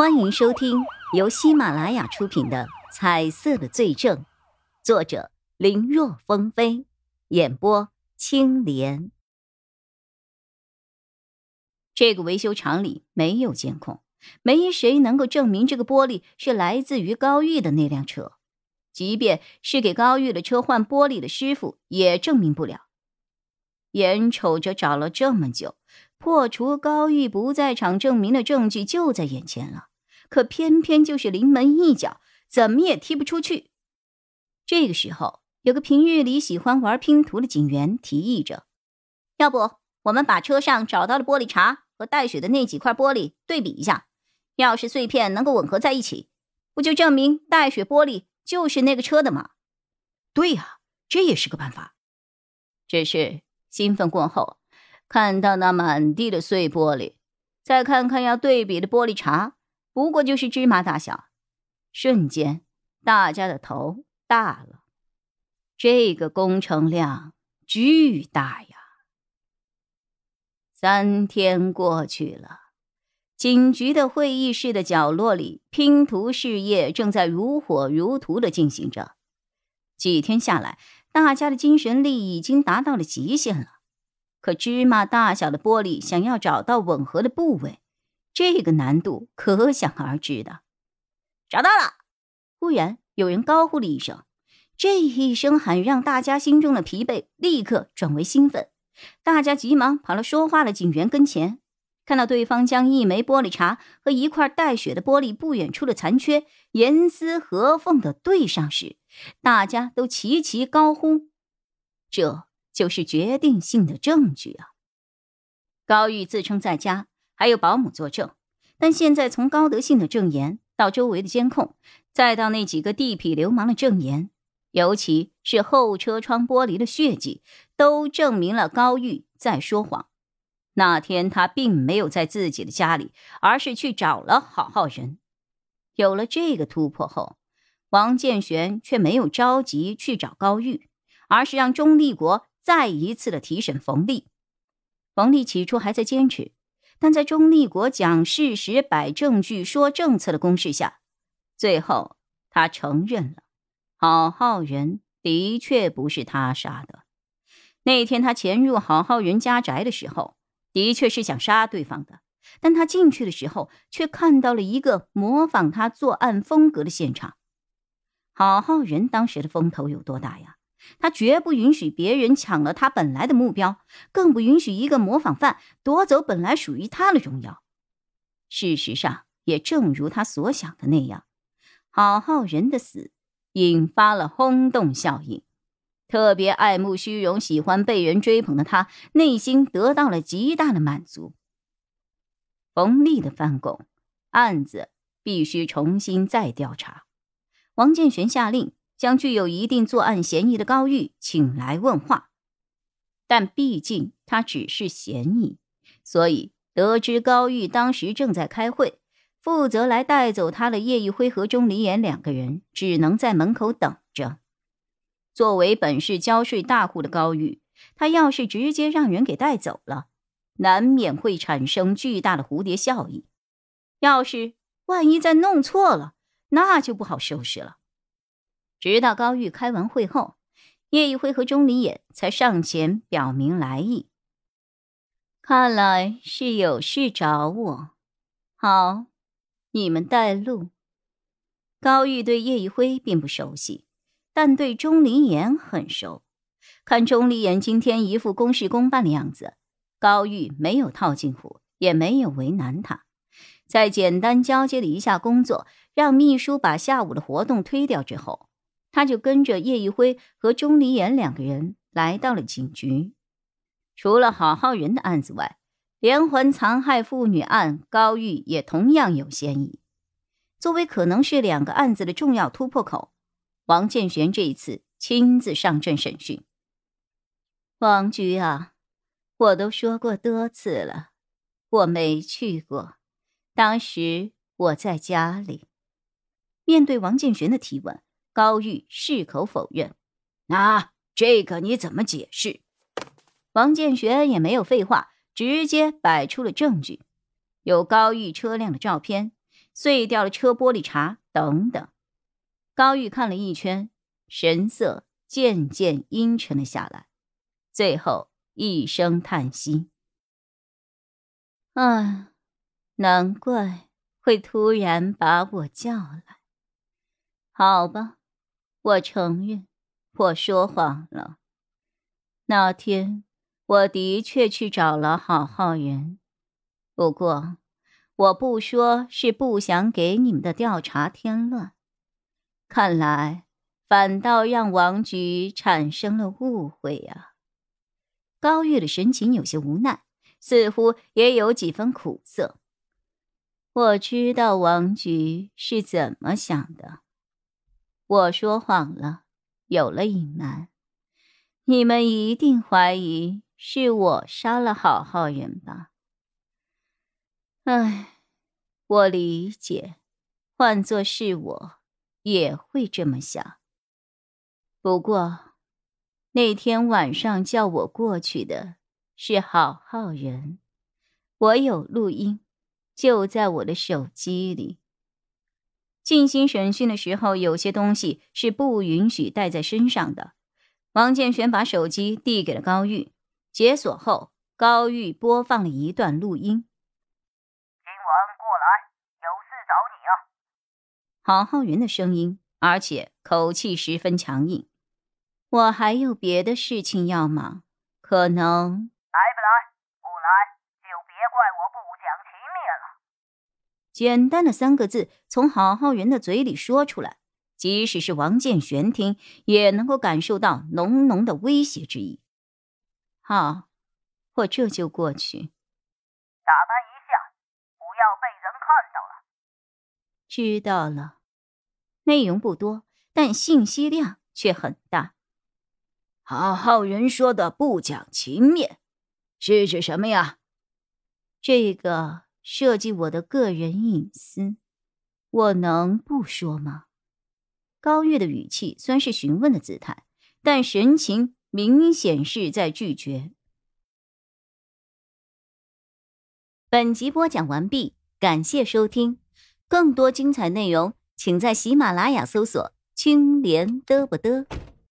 欢迎收听由喜马拉雅出品的《彩色的罪证》，作者林若风飞，演播青莲。这个维修厂里没有监控，没谁能够证明这个玻璃是来自于高玉的那辆车。即便是给高玉的车换玻璃的师傅，也证明不了。眼瞅着找了这么久，破除高玉不在场证明的证据就在眼前了，可偏偏就是临门一脚，怎么也踢不出去。这个时候，有个平日里喜欢玩拼图的警员提议着：“要不我们把车上找到的玻璃碴和带血的那几块玻璃对比一下，要是碎片能够吻合在一起，不就证明带血玻璃？”就是那个车的吗，对呀，这也是个办法。只是兴奋过后，看到那满地的碎玻璃，再看看要对比的玻璃碴，不过就是芝麻大小，瞬间大家的头大了。这个工程量巨大呀！三天过去了。警局的会议室的角落里，拼图事业正在如火如荼的进行着。几天下来，大家的精神力已经达到了极限了。可芝麻大小的玻璃，想要找到吻合的部位，这个难度可想而知的。找到了！忽然有人高呼了一声，这一声喊让大家心中的疲惫立刻转为兴奋。大家急忙跑到说话的警员跟前。看到对方将一枚玻璃碴和一块带血的玻璃不远处的残缺严丝合缝的对上时，大家都齐齐高呼：“这就是决定性的证据啊！”高玉自称在家，还有保姆作证，但现在从高德信的证言到周围的监控，再到那几个地痞流氓的证言，尤其是后车窗玻璃的血迹，都证明了高玉在说谎。那天他并没有在自己的家里，而是去找了郝浩仁。有了这个突破后，王建玄却没有着急去找高玉，而是让钟立国再一次的提审冯丽。冯丽起初还在坚持，但在钟立国讲事实、摆证据、说政策的攻势下，最后他承认了，郝浩仁的确不是他杀的。那天他潜入郝浩仁家宅的时候。的确是想杀对方的，但他进去的时候却看到了一个模仿他作案风格的现场。郝浩仁当时的风头有多大呀？他绝不允许别人抢了他本来的目标，更不允许一个模仿犯夺走本来属于他的荣耀。事实上，也正如他所想的那样，郝浩仁的死引发了轰动效应。特别爱慕虚荣、喜欢被人追捧的他，内心得到了极大的满足。冯丽的翻供案子必须重新再调查。王建玄下令将具有一定作案嫌疑的高玉请来问话，但毕竟他只是嫌疑，所以得知高玉当时正在开会，负责来带走他的叶一辉和钟离言两个人只能在门口等着。作为本市交税大户的高玉，他要是直接让人给带走了，难免会产生巨大的蝴蝶效应。要是万一再弄错了，那就不好收拾了。直到高玉开完会后，叶一辉和钟离眼才上前表明来意。看来是有事找我。好，你们带路。高玉对叶一辉并不熟悉。但对钟离言很熟，看钟离言今天一副公事公办的样子，高玉没有套近乎，也没有为难他，在简单交接了一下工作，让秘书把下午的活动推掉之后，他就跟着叶一辉和钟离言两个人来到了警局。除了郝浩仁的案子外，连环残害妇女案，高玉也同样有嫌疑。作为可能是两个案子的重要突破口。王建玄这一次亲自上阵审讯。王局啊，我都说过多次了，我没去过，当时我在家里。面对王建玄的提问，高玉矢口否认。那这个你怎么解释？王建玄也没有废话，直接摆出了证据，有高玉车辆的照片，碎掉了车玻璃碴等等。高玉看了一圈，神色渐渐阴沉了下来，最后一声叹息：“啊，难怪会突然把我叫来。好吧，我承认，我说谎了。那天我的确去找了郝浩然，不过我不说是不想给你们的调查添乱。”看来反倒让王局产生了误会呀。高玉的神情有些无奈，似乎也有几分苦涩。我知道王局是怎么想的。我说谎了，有了隐瞒，你们一定怀疑是我杀了好好人吧？唉，我理解，换做是我。也会这么想。不过，那天晚上叫我过去的是郝浩仁，我有录音，就在我的手机里。进行审讯的时候，有些东西是不允许带在身上的。王建玄把手机递给了高玉，解锁后，高玉播放了一段录音。今晚过来，有事找你啊郝浩云的声音，而且口气十分强硬。我还有别的事情要忙，可能来不来？不来就别怪我不讲情面了。简单的三个字从郝浩云的嘴里说出来，即使是王建玄听，也能够感受到浓浓的威胁之意。好，我这就过去。打扮一下，不要被人看到了。知道了。内容不多，但信息量却很大。郝浩仁说的“不讲情面”是指什么呀？这个涉及我的个人隐私，我能不说吗？高月的语气虽然是询问的姿态，但神情明显是在拒绝。本集播讲完毕，感谢收听，更多精彩内容。请在喜马拉雅搜索“青莲嘚不嘚”。